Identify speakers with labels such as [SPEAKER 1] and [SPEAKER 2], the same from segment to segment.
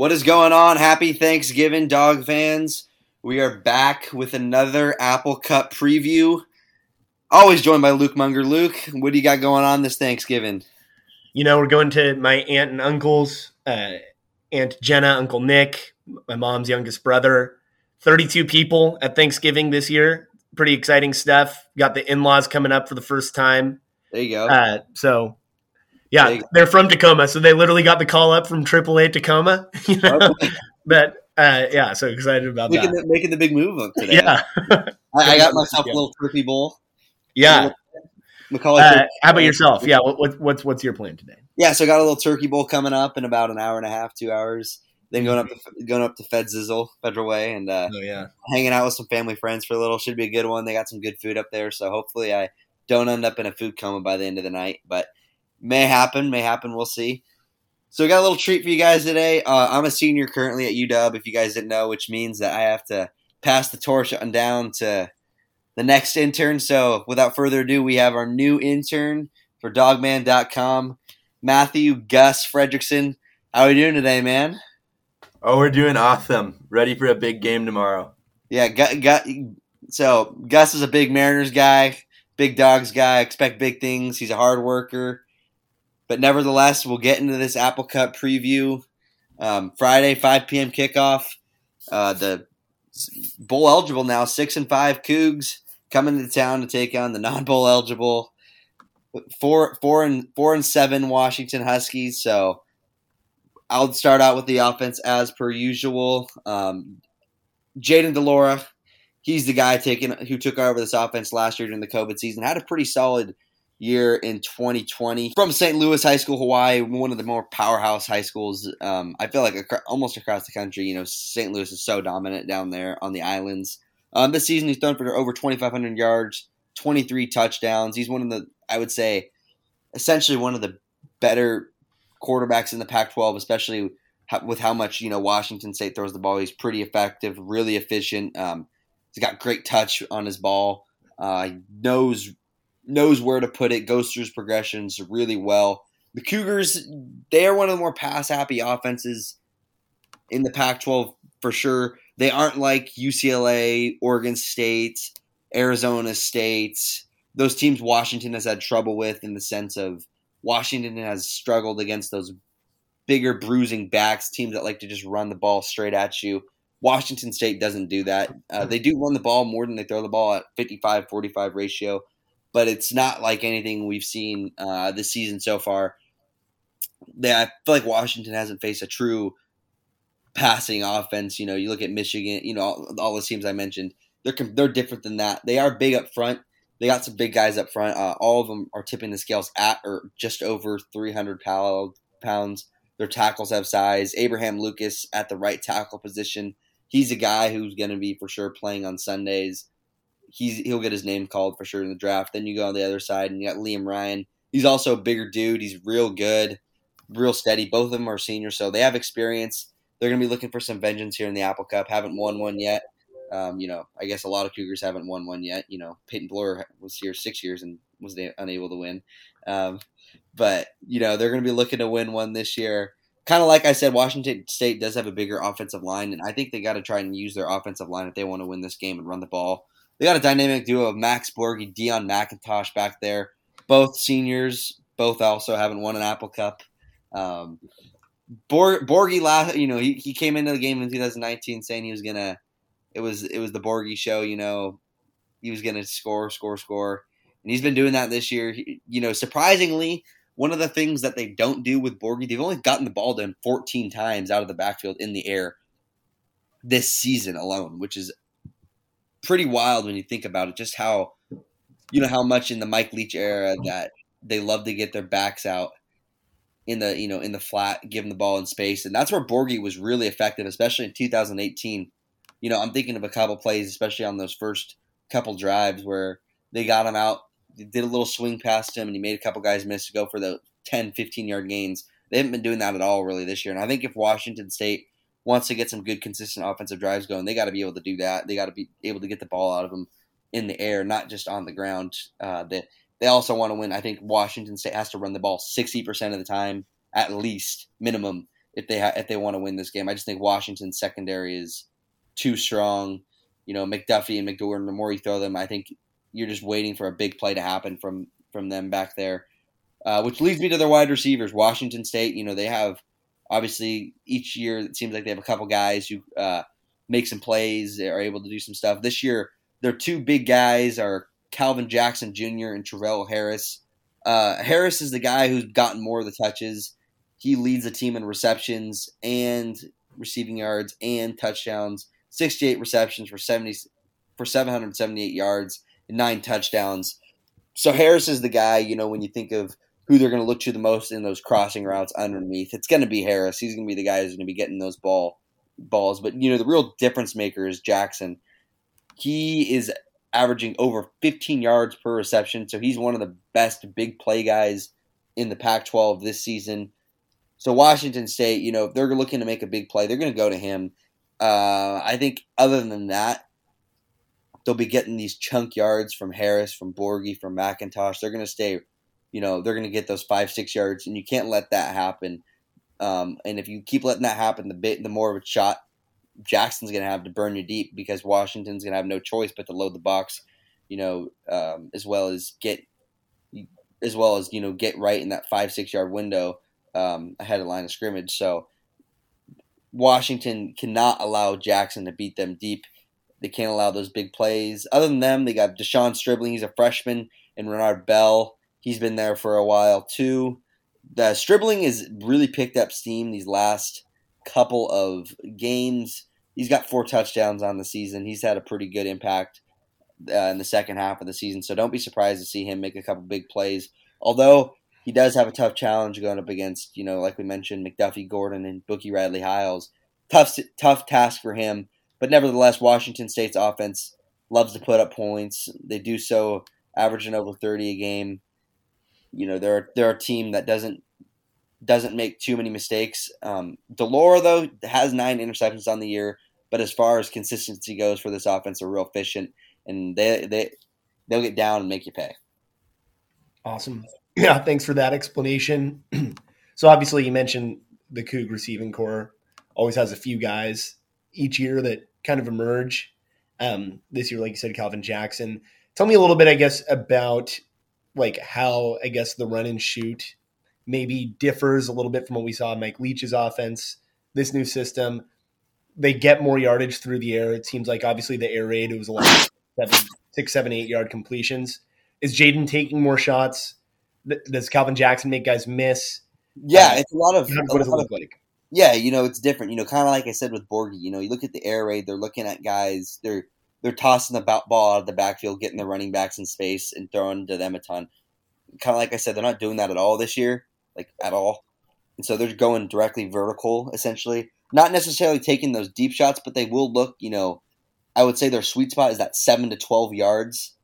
[SPEAKER 1] What is going on? Happy Thanksgiving, dog fans. We are back with another Apple Cup preview. Always joined by Luke Munger. Luke, what do you got going on this Thanksgiving?
[SPEAKER 2] You know, we're going to my aunt and uncle's, uh, Aunt Jenna, Uncle Nick, my mom's youngest brother. 32 people at Thanksgiving this year. Pretty exciting stuff. Got the in laws coming up for the first time.
[SPEAKER 1] There you go.
[SPEAKER 2] Uh, so, yeah, they're from Tacoma. So they literally got the call up from AAA Tacoma. You know? but uh, yeah, so excited about
[SPEAKER 1] making
[SPEAKER 2] that.
[SPEAKER 1] The, making the big move up today.
[SPEAKER 2] Yeah.
[SPEAKER 1] I, I got myself a little turkey bowl.
[SPEAKER 2] Yeah.
[SPEAKER 1] McCauley.
[SPEAKER 2] Uh, how about yourself? Yeah. What, what, what's what's your plan today?
[SPEAKER 1] Yeah, so I got a little turkey bowl coming up in about an hour and a half, two hours. Then going up to, going up to Fed Zizzle, Federal Way, and uh,
[SPEAKER 2] Oh yeah.
[SPEAKER 1] hanging out with some family friends for a little. Should be a good one. They got some good food up there, so hopefully I don't end up in a food coma by the end of the night. But may happen, may happen. We'll see. So we got a little treat for you guys today. Uh, I'm a senior currently at UW, if you guys didn't know, which means that I have to pass the torch on down to the next intern. So without further ado, we have our new intern for Dawgman.com, Matthew Gus Fredrickson. How are you doing today, man?
[SPEAKER 3] Oh, we're doing awesome. Ready for a big game tomorrow.
[SPEAKER 1] Yeah, got, got, so Gus is a big Mariners guy, big dogs guy. Expect big things. He's a hard worker, but nevertheless, we'll get into this Apple Cup preview. Um, Friday, 5 p.m. kickoff. Uh, the bowl eligible now, six and five Cougs coming to town to take on the non-bowl eligible four, four and four and seven Washington Huskies. So I'll start out with the offense as per usual. Um, Jayden de Laura, he's the guy taking who took over this offense last year during the COVID season. Had a pretty solid year in 2020 from St. Louis High School, Hawaii, one of the more powerhouse high schools. Um, I feel like ac- almost across the country. You know, St. Louis is so dominant down there on the islands. Um, this season, he's thrown for over 2,500 yards, 23 touchdowns. He's one of the, I would say, essentially one of the better quarterbacks in the Pac-12, especially with how much you know Washington State throws the ball. He's pretty effective, really efficient. Um, he's got great touch on his ball. Uh, knows knows where to put it. Goes through his progressions really well. The Cougars, they are one of the more pass happy offenses in the Pac-12 for sure. They aren't like UCLA, Oregon State, Arizona State. Those teams Washington has had trouble with in the sense of Washington has struggled against those bigger bruising backs, teams that like to just run the ball straight at you. Washington State doesn't do that. Uh, they do run the ball more than they throw the ball at 55 45 ratio, but it's not like anything we've seen uh, this season so far. They, I feel like Washington hasn't faced a true passing offense. You know, you look at Michigan, you know, all, all the teams I mentioned, they're, they're different than that. They are big up front. They got some big guys up front. Uh, all of them are tipping the scales at or just over 300 pounds. Their tackles have size. Abraham Lucas at the right tackle position. He's a guy who's going to be for sure playing on Sundays. He's he'll get his name called for sure in the draft. Then you go on the other side and you got Liam Ryan. He's also a bigger dude. He's real good, real steady. Both of them are seniors, so they have experience. They're going to be looking for some vengeance here in the Apple Cup. Haven't won one yet. Um, you know, I guess a lot of Cougars haven't won one yet. You know, Peyton Pelluer was here six years and was unable to win. Um, but you know, they're going to be looking to win one this year. Kind of like I said, Washington State does have a bigger offensive line, and I think they got to try and use their offensive line if they want to win this game and run the ball. They got a dynamic duo of Max Borghi, Deon McIntosh back there, both seniors, both also haven't won an Apple Cup. Um, last, you know, he, he came into the game in 2019 saying he was gonna it was it was the Borghi show. You know, he was to score, score, score, and he's been doing that this year. He, you know, surprisingly, one of the things that they don't do with Borghi, they've only gotten the ball to him 14 times out of the backfield in the air this season alone, which is pretty wild when you think about it. Just how you know how much in the Mike Leach era that they love to get their backs out in the you know in the flat, give them the ball in space, and that's where Borghi was really effective, especially in 2018 you know, I'm thinking of a couple plays, especially on those first couple drives where they got him out, did a little swing past him, and he made a couple guys miss to go for the 10, 15 yard gains. They haven't been doing that at all really this year. And I think if Washington State wants to get some good, consistent offensive drives going, they got to be able to do that. They got to be able to get the ball out of them in the air, not just on the ground. Uh, they, they also want to win. I think Washington State has to run the ball 60% of the time, at least, minimum, if they ha- if they want to win this game. I just think Washington's secondary is too strong. You know, McDuffie and McGloin. The more you throw them, I think you're just waiting for a big play to happen from from them back there. Uh, which leads me to their wide receivers. Washington State. You know, they have obviously each year it seems like they have a couple guys who uh, make some plays, are able to do some stuff. This year, their two big guys are Calvin Jackson Jr. and Travell Harris. Uh, Harris is the guy who's gotten more of the touches. He leads the team in receptions and receiving yards and touchdowns. 68 receptions for 70 for 778 yards and nine touchdowns. So Harris is the guy, you know, when you think of who they're going to look to the most in those crossing routes underneath, it's going to be Harris. He's going to be the guy who's going to be getting those ball balls. But you know, the real difference maker is Jackson. He is averaging over 15 yards per reception, so he's one of the best big play guys in the Pac-12 this season. So Washington State, you know, if they're looking to make a big play, they're going to go to him. Uh, I think other than that, they'll be getting these chunk yards from Harris, from Borghi, from McIntosh. They're going to stay, you know, they're going to get those five, six yards, and you can't let that happen. Um, and if you keep letting that happen, the bit, the more of a shot Jackson's going to have to burn you deep because Washington's going to have no choice but to load the box, you know, um, as well as get, as well as you know, get right in that five, six yard window um, ahead of line of scrimmage. So Washington cannot allow Jackson to beat them deep. They can't allow those big plays. Other than them, they got De'Zhaun Stribling. He's a freshman, and Renard Bell. He's been there for a while too. The Stribling has really picked up steam these last couple of games. He's got four touchdowns on the season. He's had a pretty good impact uh, in the second half of the season. So don't be surprised to see him make a couple big plays. Although he does have a tough challenge going up against, you know, like we mentioned, McDuffie, Gordon, and Bookie Radley Hiles. Tough, tough task for him. But nevertheless, Washington State's offense loves to put up points. They do so averaging over 30 a game. You know, they're they're a team that doesn't doesn't make too many mistakes. Um, de Laura though has nine interceptions on the year, but as far as consistency goes for this offense, they're real efficient, and they they they'll get down and make you pay.
[SPEAKER 2] Awesome. Yeah, thanks for that explanation. so obviously, you mentioned the Coug receiving core always has a few guys each year that kind of emerge. Um, this year, like you said, Calvin Jackson. Tell me a little bit, I guess, about like how I guess the run and shoot maybe differs a little bit from what we saw in Mike Leach's offense. This new system, they get more yardage through the air. It seems like obviously the air raid it was a lot of seven, six, seven, eight yard completions. Is Jayden taking more shots? Does Calvin Jackson make guys miss?
[SPEAKER 1] Yeah, um, it's a lot of.
[SPEAKER 2] What does it look like?
[SPEAKER 1] Yeah, you know, it's different. You know, kind of like I said with Borghi. You know, you look at the air raid; they're looking at guys. They're they're tossing the ball out of the backfield, getting the running backs in space, and throwing to them a ton. Kind of like I said, they're not doing that at all this year, like at all. And so they're going directly vertical, essentially. Not necessarily taking those deep shots, but they will look. You know, I would say their sweet spot is that seven to twelve yards.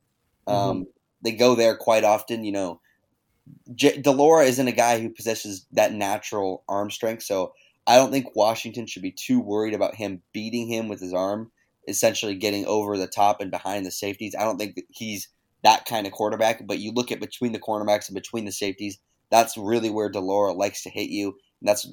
[SPEAKER 1] Um, mm-hmm. They go there quite often. You know, J- de Laura isn't a guy who possesses that natural arm strength, so I don't think Washington should be too worried about him beating him with his arm, essentially getting over the top and behind the safeties. I don't think that he's that kind of quarterback. But you look at between the cornerbacks and between the safeties, that's really where de Laura likes to hit you. And that's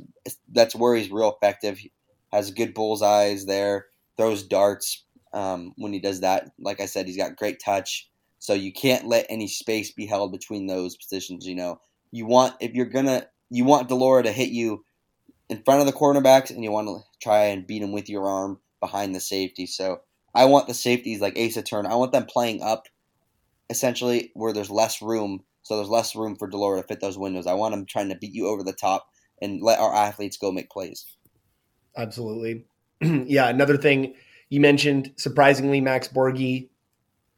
[SPEAKER 1] that's where he's real effective. He has good bullseyes there, throws darts um, when he does that. Like I said, he's got great touch. So you can't let any space be held between those positions. You know, you want if you're gonna you want de Laura to hit you in front of the cornerbacks, and you want to try and beat him with your arm behind the safety. So I want the safeties like Asa Turner. I want them playing up, essentially where there's less room. So there's less room for de Laura to fit those windows. I want them trying to beat you over the top and let our athletes go make plays.
[SPEAKER 2] Absolutely. yeah, another thing you mentioned, surprisingly, Max Borghi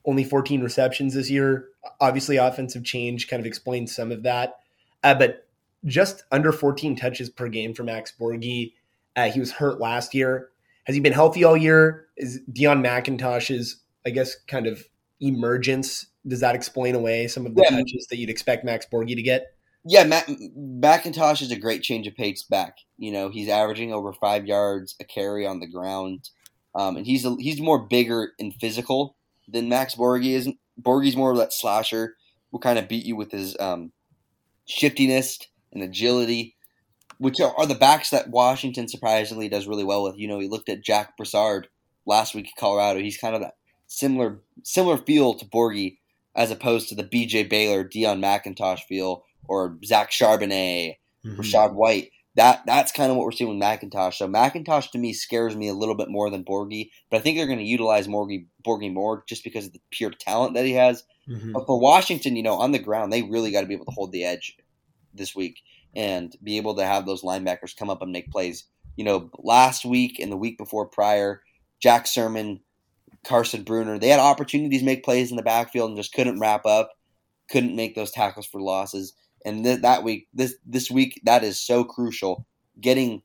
[SPEAKER 2] only 14 receptions this year. Obviously, offensive change kind of explains some of that. Uh, but just under 14 touches per game for Max Borghi. Uh, he was hurt last year. Has he been healthy all year? Is Deon McIntosh's, I guess, kind of emergence? Does that explain away some of the yeah. touches that you'd expect Max Borghi to get?
[SPEAKER 1] Yeah, Mac- McIntosh is a great change of pace back. You know, he's averaging over five yards a carry on the ground, um, and he's a, he's more bigger and physical than Max Borghi is. Borghi's more of that slasher. Will kind of beat you with his um, shiftiness and agility. Which are, are the backs that Washington surprisingly does really well with. You know, he looked at Jarek Broussard last week in Colorado. He's kind of that similar similar feel to Borghi as opposed to the BJ Baylor, Deon McIntosh feel or Zach Charbonnet, mm-hmm. Rachaad White. That that's kind of what we're seeing with McIntosh. So McIntosh to me scares me a little bit more than Borghi, but I think they're going to utilize Borghi, Borghi more just because of the pure talent that he has. Mm-hmm. But for Washington, you know, on the ground, they really got to be able to hold the edge this week and be able to have those linebackers come up and make plays. You know, last week and the week before prior, Jack Sirmon, Carson Bruener, they had opportunities to make plays in the backfield and just couldn't wrap up, couldn't make those tackles for losses. And th- that week, this this week, that is so crucial. Getting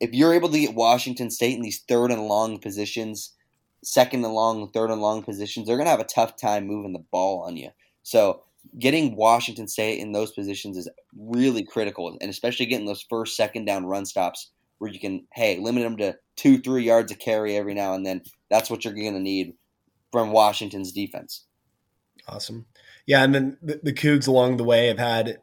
[SPEAKER 1] if you're able to get Washington State in these third and long positions, second and long, third and long positions, they're gonna have a tough time moving the ball on you. So getting Washington State in those positions is really critical, and especially getting those first, second down run stops where you can, hey, limit them to two, three yards of carry every now and then. That's what you're going to need from Washington's defense.
[SPEAKER 2] Awesome. Yeah, and then the, the Cougs along the way have had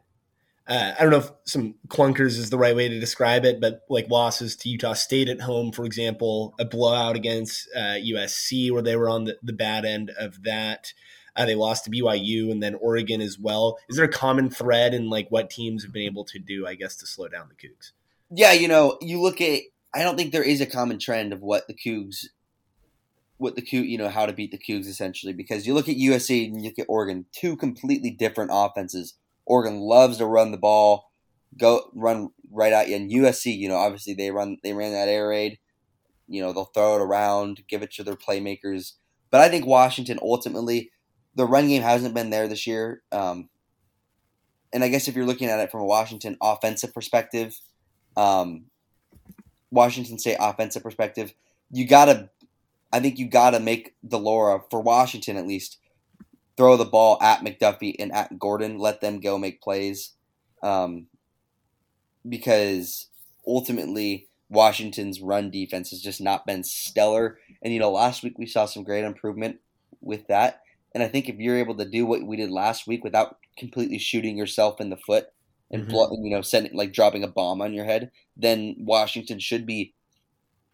[SPEAKER 2] uh, I don't know if some clunkers is the right way to describe it, but like losses to Utah State at home, for example, a blowout against uh, USC where they were on the, the bad end of that. Uh, they lost to BYU and then Oregon as well. Is there a common thread in like what teams have been able to do, I guess, to slow down the Cougs?
[SPEAKER 1] Yeah, you know, you look at. I don't think there is a common trend of what the Cougs what the Coug, you know, how to beat the Cougs essentially, because you look at USC and you look at Oregon, two completely different offenses. Oregon loves to run the ball, go run right at you, and USC, you know, obviously they run they ran that air raid, you know, they'll throw it around, give it to their playmakers. But I think Washington ultimately, the run game hasn't been there this year. Um, and I guess if you're looking at it from a Washington offensive perspective, um, Washington State offensive perspective, you gotta I think you got to make de Laura for Washington at least throw the ball at McDuffie and at Gordon. Let them go make plays, um, because ultimately Washington's run defense has just not been stellar. And you know, last week we saw some great improvement with that. And I think if you're able to do what we did last week without completely shooting yourself in the foot and mm-hmm. you know sending like dropping a bomb on your head, then Washington should be.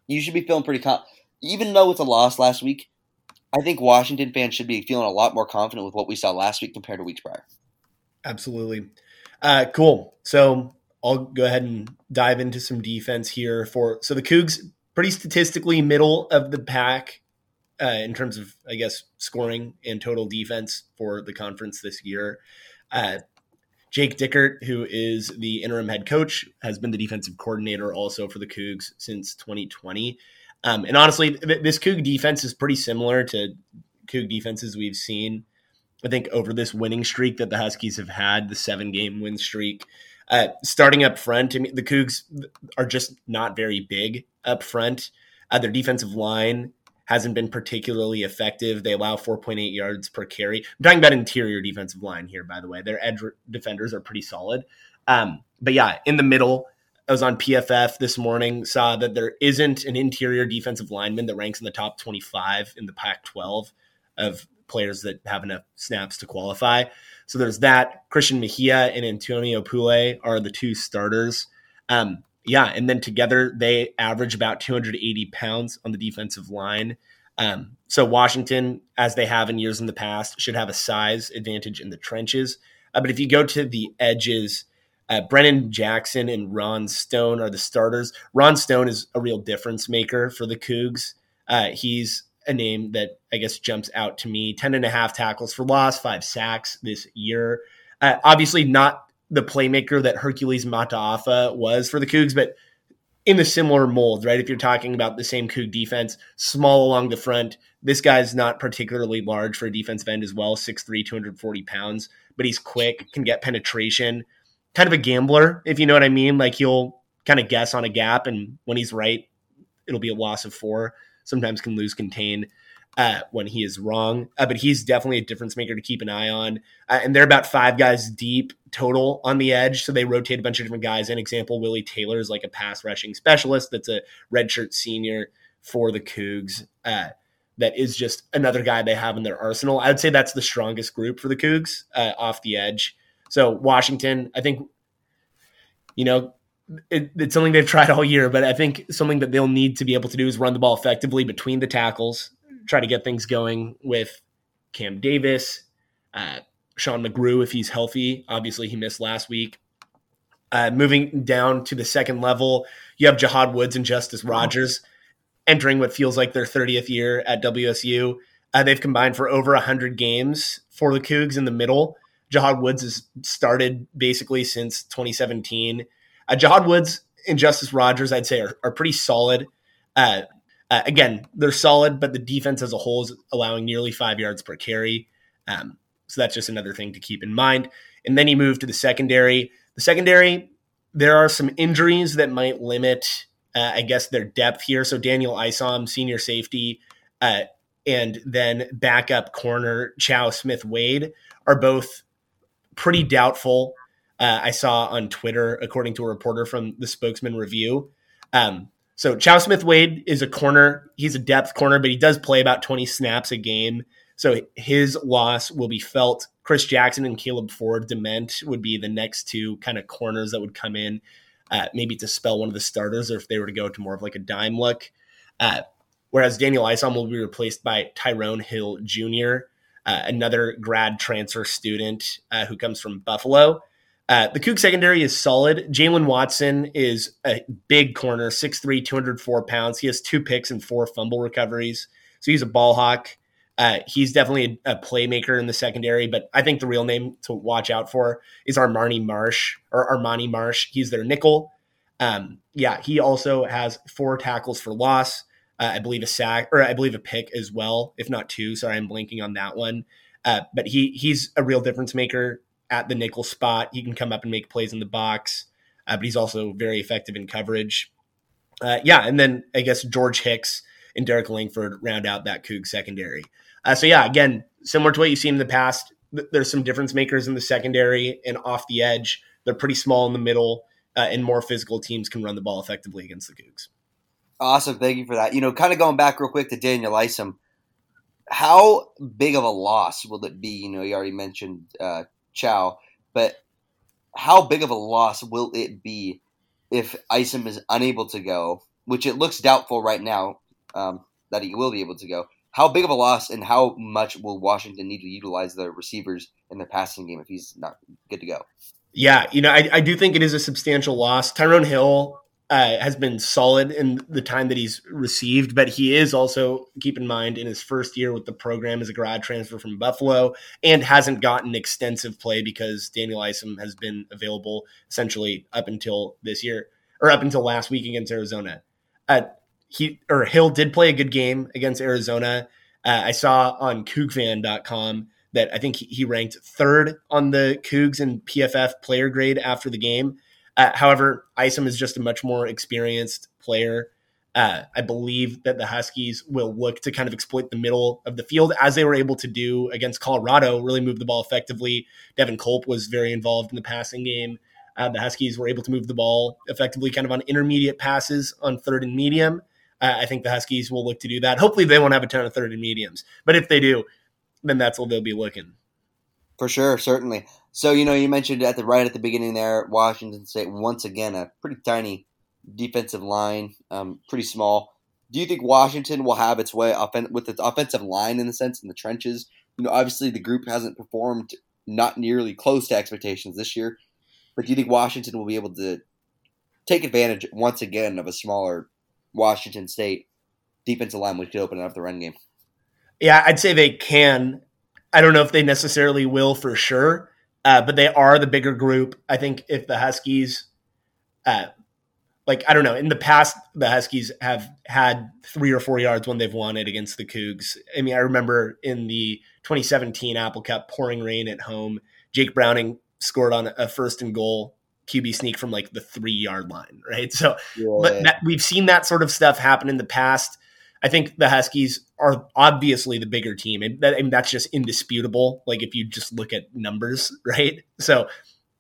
[SPEAKER 1] You should be feeling pretty confident even though it's a loss last week, I think Washington fans should be feeling a lot more confident with what we saw last week compared to weeks prior.
[SPEAKER 2] Absolutely. Uh, cool. So I'll go ahead and dive into some defense here for so the Cougs pretty statistically middle of the pack uh, in terms of I guess scoring and total defense for the conference this year. Uh, Jake Dickert, who is the interim head coach, has been the defensive coordinator also for the Cougs since 2020. Um, and honestly, th- this Coug defense is pretty similar to Coug defenses we've seen. I think over this winning streak that the Huskies have had, the seven game win streak. Uh, starting up front, I mean, the Cougs are just not very big up front. Uh, their defensive line hasn't been particularly effective. They allow 4.8 yards per carry. I'm talking about interior defensive line here, by the way. Their edge defenders are pretty solid. Um, but yeah, in the middle, I was on PFF this morning, saw that there isn't an interior defensive lineman that ranks in the top 25 in the Pac 12 of players that have enough snaps to qualify. So there's that. Christian Mejia and Antonio Pule are the two starters. Um, yeah, and then together they average about 280 pounds on the defensive line. Um, so Washington, as they have in years in the past, should have a size advantage in the trenches. Uh, but if you go to the edges, uh, Brennan Jackson and Ron Stone are the starters. Ron Stone is a real difference maker for the Cougs. Uh, he's a name that I guess jumps out to me. 10 and a half tackles for loss, five sacks this year. Uh, obviously, not the playmaker that Hercules Mataafa was for the Cougs, but in the similar mold, right? If you're talking about the same Coug defense, small along the front, this guy's not particularly large for a defensive end as well, 6'3, 240 pounds, but he's quick, can get penetration kind of a gambler, if you know what I mean. Like he'll kind of guess on a gap, and when he's right, it'll be a loss of four. Sometimes can lose contain uh, when he is wrong, uh, but he's definitely a difference maker to keep an eye on. Uh, and they're about five guys deep total on the edge, so they rotate a bunch of different guys. An example, Willie Taylor is like a pass rushing specialist that's a redshirt senior for the Cougs. Uh, that is just another guy they have in their arsenal. I would say that's the strongest group for the Cougs uh, off the edge. So Washington, I think, you know, it, it's something they've tried all year, but I think something that they'll need to be able to do is run the ball effectively between the tackles, try to get things going with Cam Davis, uh, Sean McGrew if he's healthy. Obviously, he missed last week. Uh, moving down to the second level, you have Jahad Woods and Justus Rogers entering what feels like their 30th year at WSU. Uh, they've combined for over 100 games for the Cougs in the middle. Jahad Woods has started basically since 2017. Uh, Jahad Woods and Justus Rogers, I'd say, are, are pretty solid. Uh, uh, again, they're solid, but the defense as a whole is allowing nearly five yards per carry. Um, so that's just another thing to keep in mind. And then you move to the secondary. The secondary, there are some injuries that might limit, uh, I guess, their depth here. So Daniel Isom, senior safety, uh, and then backup corner Chau Smith Wade are both pretty doubtful. Uh, I saw on Twitter, according to a reporter from the Spokesman Review. Um, so Chau Smith Wade is a corner. He's a depth corner, but he does play about 20 snaps a game. So his loss will be felt. Chris Jackson and Kaleb Ford Dement would be the next two kind of corners that would come in, uh, maybe to spell one of the starters, or if they were to go to more of like a dime look. Uh, whereas Daniel Isom will be replaced by Tyrone Hill Jr., uh, another grad transfer student uh, who comes from Buffalo. Uh, the Coug secondary is solid. Jaylen Watson is a big corner, 6'3, 204 pounds. He has two picks and four fumble recoveries. So he's a ball hawk. Uh, he's definitely a, a, playmaker in the secondary, but I think the real name to watch out for is Armani Marsh or Armani Marsh. He's their nickel. Um, yeah, he also has four tackles for loss. Uh, I believe a sack or I believe a pick as well, if not two. Sorry, I'm blanking on that one. Uh, but he he's a real difference maker at the nickel spot. He can come up and make plays in the box, uh, but he's also very effective in coverage. Uh, yeah, and then I guess George Hicks and Derrick Langford round out that Coug secondary. Uh, so yeah, again, similar to what you've seen in the past, th- there's some difference makers in the secondary and off the edge. They're pretty small in the middle, uh, and more physical teams can run the ball effectively against the Cougs.
[SPEAKER 1] Awesome, thank you for that. You know, kind of going back real quick to Daniel Isom, how big of a loss will it be? You know, you already mentioned uh, Chau. But how big of a loss will it be if Isom is unable to go, which it looks doubtful right now um, that he will be able to go? How big of a loss, and how much will Washington need to utilize the receivers in the passing game if he's not good to go?
[SPEAKER 2] Yeah, you know, I, I do think it is a substantial loss. Tyrone Hill uh, has been solid in the time that he's received, but he is also, keep in mind, in his first year with the program as a grad transfer from Buffalo and hasn't gotten extensive play because Daniel Isom has been available essentially up until this year or up until last week against Arizona. Uh, he or Hill did play a good game against Arizona. Uh, I saw on CougFan.com that I think he ranked third on the Cougs and PFF player grade after the game. Uh, however, Isom is just a much more experienced player. Uh, I believe that the Huskies will look to kind of exploit the middle of the field as they were able to do against Colorado, really move the ball effectively. Devin Culp was very involved in the passing game. Uh, the Huskies were able to move the ball effectively kind of on intermediate passes on third and medium. Uh, I think the Huskies will look to do that. Hopefully, they won't have a ton of third and mediums, but if they do, then that's what they'll be looking.
[SPEAKER 1] For sure, certainly. So you know, you mentioned at the right at the beginning there, Washington State once again a pretty tiny defensive line, um, pretty small. Do you think Washington will have its way offen- with its offensive line in the sense in the trenches? You know, obviously the group hasn't performed not nearly close to expectations this year, but do you think Washington will be able to take advantage once again of a smaller Washington State defensive line, which could open up the run game?
[SPEAKER 2] Yeah, I'd say they can. I don't know if they necessarily will for sure, uh, but they are the bigger group. I think if the Huskies, uh, like I don't know, in the past the Huskies have had three or four yards when they've won it against the Cougs. I mean, I remember in the 2017 Apple Cup, pouring rain at home, Jake Browning scored on a first and goal QB sneak from like the three yard line, right? So, yeah. but that, we've seen that sort of stuff happen in the past. I think the Huskies are obviously the bigger team, and, that, that's just indisputable. Like if you just look at numbers, right? So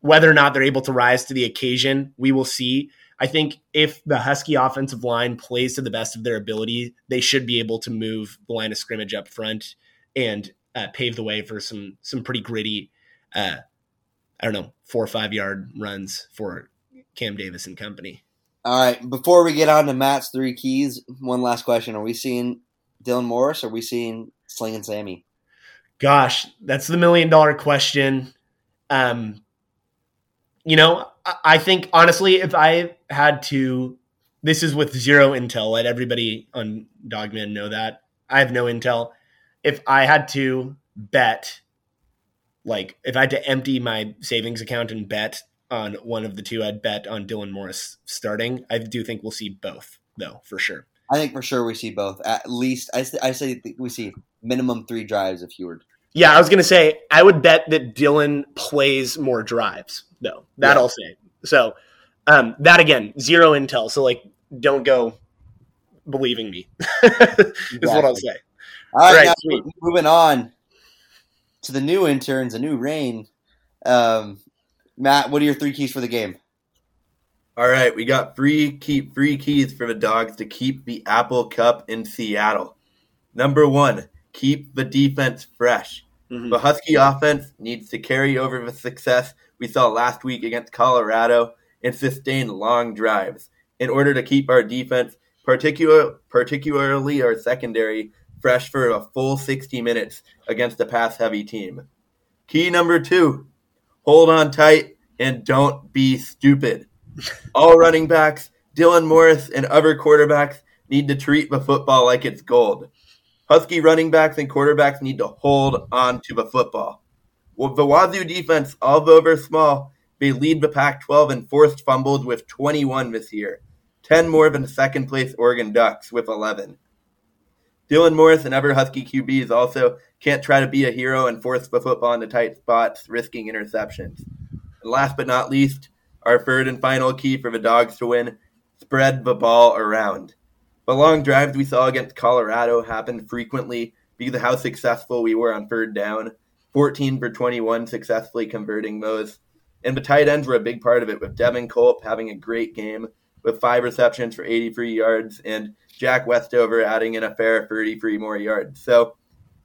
[SPEAKER 2] whether or not they're able to rise to the occasion, we will see. I think if the Husky offensive line plays to the best of their ability, they should be able to move the line of scrimmage up front and uh, pave the way for some some pretty gritty, uh, I don't know, four or five yard runs for Cam Davis and company.
[SPEAKER 1] All right. Before we get on to Matt's three keys, one last question: Are we seeing Dylan Morris? Or are we seeing Sling and Sammy?
[SPEAKER 2] Gosh, that's the million dollar question. Um, you know, I think honestly, if I had to, this is with zero intel. Let everybody on Dawgman know that I have no intel. If I had to bet, like if I had to empty my savings account and bet on one of the two, I'd bet on Dylan Morris starting. I do think we'll see both, though, for sure.
[SPEAKER 1] I think for sure we see both. At least I, I say we see minimum three drives of Huard.
[SPEAKER 2] Yeah, I was gonna say I would bet that Dylan plays more drives though. That yeah. I'll say. So um, that again, zero intel. So like, don't go believing me. is exactly. what I'll say.
[SPEAKER 1] All right, All right now, moving on to the new interns, a new reign. Um, Matt, what are your three keys for the game?
[SPEAKER 3] All right, we got three key three keys for the dogs to keep the Apple Cup in Seattle. Number one, keep the defense fresh. Mm-hmm. The Husky offense needs to carry over the success we saw last week against Colorado and sustain long drives in order to keep our defense, particular, particularly our secondary, fresh for a full 60 minutes against a pass heavy team. Key number two hold on tight and don't be stupid. All running backs, Dylan Morris, and other quarterbacks need to treat the football like it's gold. Husky running backs and quarterbacks need to hold on to the football. The Wazoo defense, although they're small, they lead the Pac 12 in forced fumbles with 21 this year, 10 more than second place Oregon Ducks with 11. Dylan Morris and other Husky QBs also can't try to be a hero and force the football into tight spots, risking interceptions. And last but not least, our third and final key for the Dogs to win spread the ball around. The long drives we saw against Colorado happened frequently because of how successful we were on third down 14 for 21, successfully converting those. And the tight ends were a big part of it, with Devin Culp having a great game with five receptions for 83 yards and Jack Westover adding in a fair 33 more yards. So,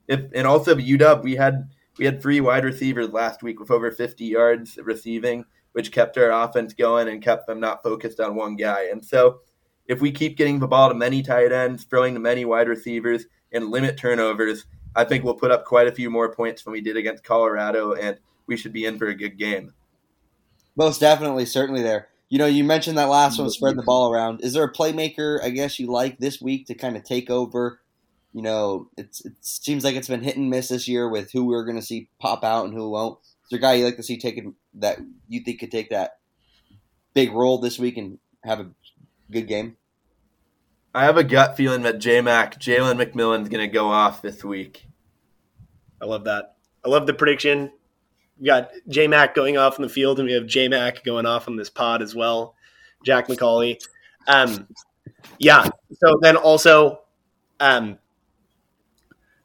[SPEAKER 3] if and also UW, we had we had three wide receivers last week with over 50 yards receiving, which kept our offense going and kept them not focused on one guy. And so, if we keep getting the ball to many tight ends, throwing to many wide receivers, and limit turnovers, I think we'll put up quite a few more points than we did against Colorado, and we should be in for a good game.
[SPEAKER 1] Most definitely, certainly there. You know, you mentioned that last one, mm-hmm. spread the ball around. Is there a playmaker, I guess, you like this week to kind of take over? You know, it seems like it's been hit and miss this year with who we're going to see pop out and who won't. Is there a guy you like to see taking that you think could take that big role this week and have a good game?
[SPEAKER 3] I have a gut feeling that J Mac, Jalen McMillan's going to go off this week.
[SPEAKER 2] I love that. I love the prediction. We got J Mac going off in the field, and we have J Mac going off on this pod as well. Jack McCauley. Um, yeah. So then also, um,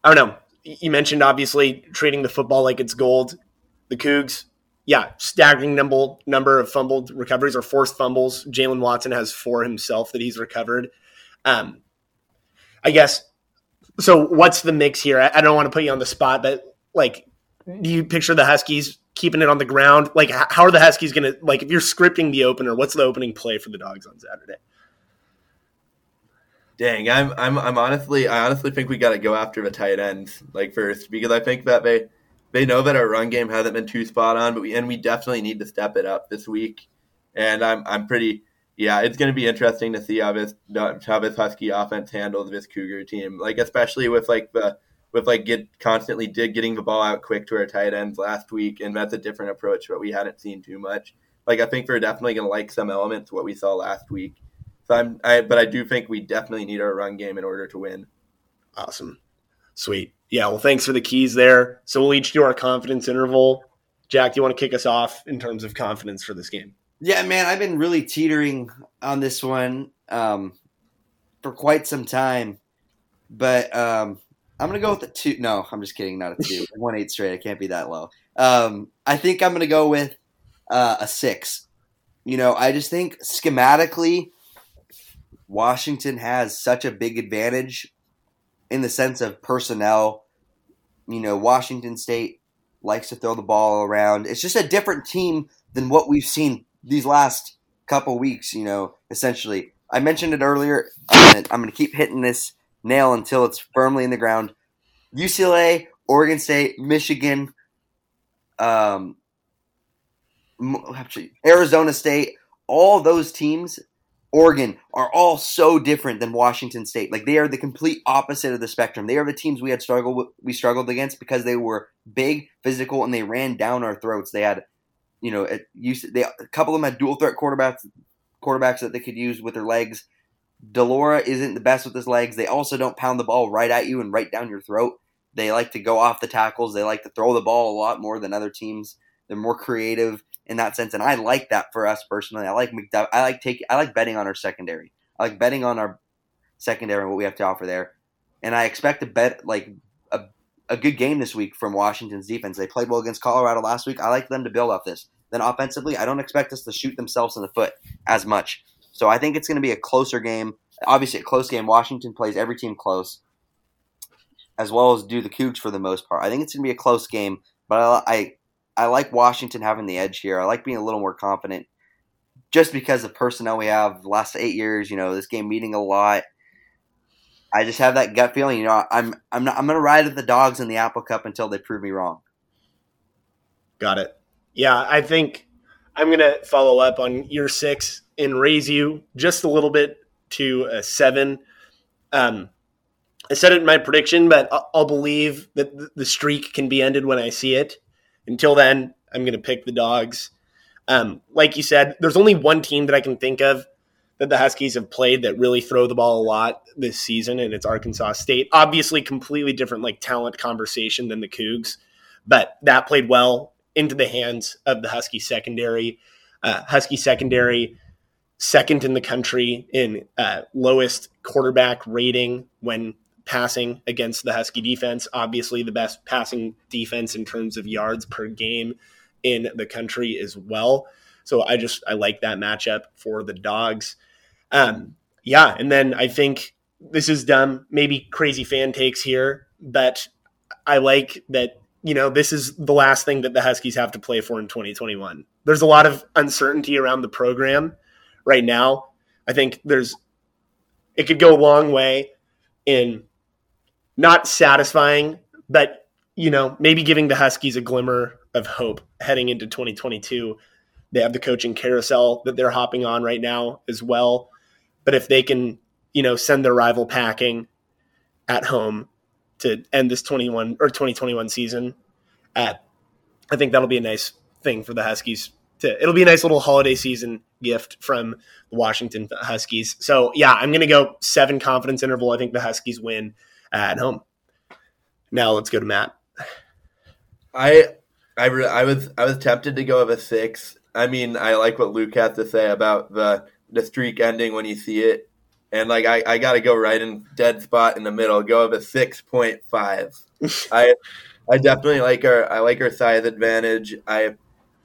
[SPEAKER 2] I don't know. You mentioned obviously treating the football like it's gold. The Cougs, yeah, staggering number number of fumbled recoveries or forced fumbles. Jaylen Watson has four himself that he's recovered. Um, I guess. So what's the mix here? I, I don't want to put you on the spot, but like, do you picture the Huskies keeping it on the ground? Like, how are the Huskies going to like if you're scripting the opener? What's the opening play for the Dogs on Saturday?
[SPEAKER 3] Dang, I'm I'm I'm honestly I honestly think we got to go after the tight ends like first because I think that they they know that our run game hasn't been too spot on, but we and we definitely need to step it up this week. And I'm I'm pretty yeah, it's going to be interesting to see how this how this Husky offense handles this Cougar team. Like especially with like the with like get constantly did getting the ball out quick to our tight ends last week, and that's a different approach, but we hadn't seen too much. Like I think we're definitely going to like some elements what we saw last week. So I'm, I, but I do think we definitely need our run game in order to win.
[SPEAKER 2] Awesome, sweet, yeah. Well, thanks for the keys there. So we'll each do our confidence interval. Jack, do you want to kick us off in terms of confidence for this game?
[SPEAKER 1] Yeah, man, I've been really teetering on this one um, for quite some time, but um, I'm gonna go with a two. No, I'm just kidding. Not a two. One eight straight. I can't be that low. Um, I think I'm gonna go with uh, a six. You know, I just think schematically, Washington has such a big advantage in the sense of personnel. You know, Washington State likes to throw the ball around. It's just a different team than what we've seen these last couple weeks, you know, essentially. I mentioned it earlier. I'm gonna, I'm gonna keep hitting this nail until it's firmly in the ground. UCLA, Oregon State, Michigan, um, Arizona State, all those teams, Oregon, are all so different than Washington State. Like they are the complete opposite of the spectrum. They are the teams we had struggled with, we struggled against because they were big, physical, and they ran down our throats. They had, you know, a couple of them had dual threat quarterbacks, quarterbacks that they could use with their legs. De Laura isn't the best with his legs. They also don't pound the ball right at you and right down your throat. They like to go off the tackles. They like to throw the ball a lot more than other teams. They're more creative in that sense, and I like that for us personally. I like McDuff- I like take I like betting on our secondary. I like betting on our secondary and what we have to offer there. And I expect to bet like a, a good game this week from Washington's defense. They played well against Colorado last week. I like them to build off this. Then offensively, I don't expect us to shoot themselves in the foot as much. So I think it's going to be a closer game. Obviously, a close game. Washington plays every team close as well as do the Cougs for the most part. I think it's going to be a close game, but I, I, I like Washington having the edge here. I like being a little more confident, just because of personnel we have. The last eight years, you know, this game meeting a lot. I just have that gut feeling. You know, I'm I'm not, I'm going to ride with the dogs in the Apple Cup until they prove me wrong.
[SPEAKER 2] Got it. Yeah, I think I'm going to follow up on year six and raise you just a little bit to a seven. Um, I said it in my prediction, but I'll believe that the streak can be ended when I see it. Until then, I'm going to pick the dogs. Um, like you said, there's only one team that I can think of that the Huskies have played that really throw the ball a lot this season, and it's Arkansas State. Obviously, completely different like talent conversation than the Cougs, but that played well into the hands of the Husky secondary. Uh, Husky secondary second in the country in uh, lowest quarterback rating when passing against the Husky defense. Obviously, the best passing defense in terms of yards per game in the country as well. So I just I like that matchup for the dogs. Um, yeah, and then I think this is dumb, maybe crazy fan takes here, but I like that. You know, this is the last thing that the Huskies have to play for in 2021. There's a lot of uncertainty around the program right now. I think there's it could go a long way in not satisfying, but you know, maybe giving the Huskies a glimmer of hope heading into 2022. They have the coaching carousel that they're hopping on right now as well. But if they can, you know, send their rival packing at home to end this 21 or 2021 season at I think that'll be a nice thing for the Huskies to it'll be a nice little holiday season gift from the Washington Huskies. So yeah, I'm gonna go seven confidence interval. I think the Huskies win at home. Now let's go to Matt.
[SPEAKER 3] I I, re- I was I was tempted to go with a six. I mean, I like what Luke had to say about the the streak ending when you see it, and like I, I got to go right in dead spot in the middle. Go with a six point five. I I definitely like our I like our size advantage. I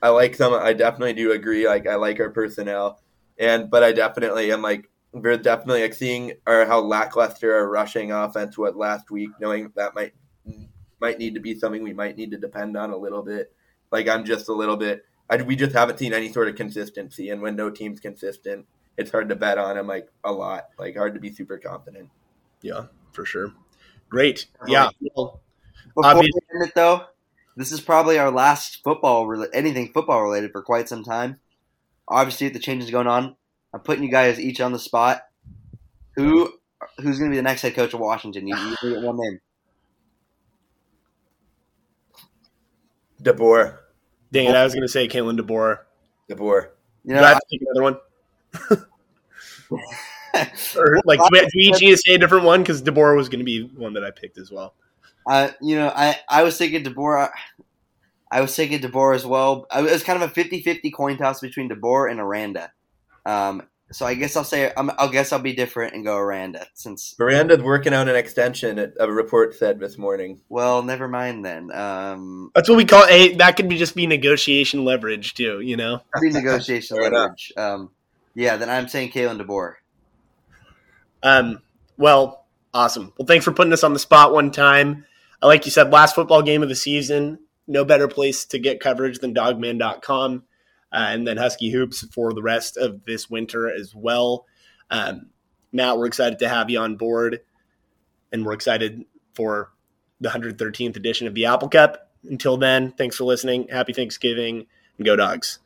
[SPEAKER 3] I like some. I definitely do agree. Like I like our personnel, and but I definitely am like we're definitely like seeing our how lackluster our rushing offense was last week, knowing that might might need to be something we might need to depend on a little bit. Like I'm just a little bit. I, we just haven't seen any sort of consistency, and when no team's consistent, it's hard to bet on them like a lot. Like hard to be super confident.
[SPEAKER 2] Yeah, for sure. Great. Yeah. Well,
[SPEAKER 1] Before we end it though, this is probably our last football anything football related for quite some time. Obviously, the changes going on, I'm putting you guys each on the spot. Who who's going to be the next head coach of Washington? You, you get one name.
[SPEAKER 3] DeBoer.
[SPEAKER 2] Dang it! I was going to say Kalen DeBoer.
[SPEAKER 3] DeBoer.
[SPEAKER 2] You know, Do I have to pick another one. or like, do we each need to say a different one? Because DeBoer was going to be one that I picked as well.
[SPEAKER 1] Uh, you know, I, I was thinking DeBoer. I was thinking DeBoer as well. It was kind of a 50-50 coin toss between DeBoer and Aranda. Um, so I guess I'll say i will guess I'll be different and go Aranda since
[SPEAKER 3] Aranda's working out an extension. A report said this morning.
[SPEAKER 1] Well, never mind then. Um,
[SPEAKER 2] That's what we call a. That could be just be negotiation leverage too. You know,
[SPEAKER 1] be negotiation leverage. Um, yeah, then I'm saying Kalen DeBoer.
[SPEAKER 2] Um. Well, awesome. Well, thanks for putting us on the spot one time. Like you said, last football game of the season. No better place to get coverage than Dawgman.com. uh, and then Husky Hoops for the rest of this winter as well. Um, Matt, we're excited to have you on board, and we're excited for the 113th edition of the Apple Cup. Until then, thanks for listening. Happy Thanksgiving, and go dogs.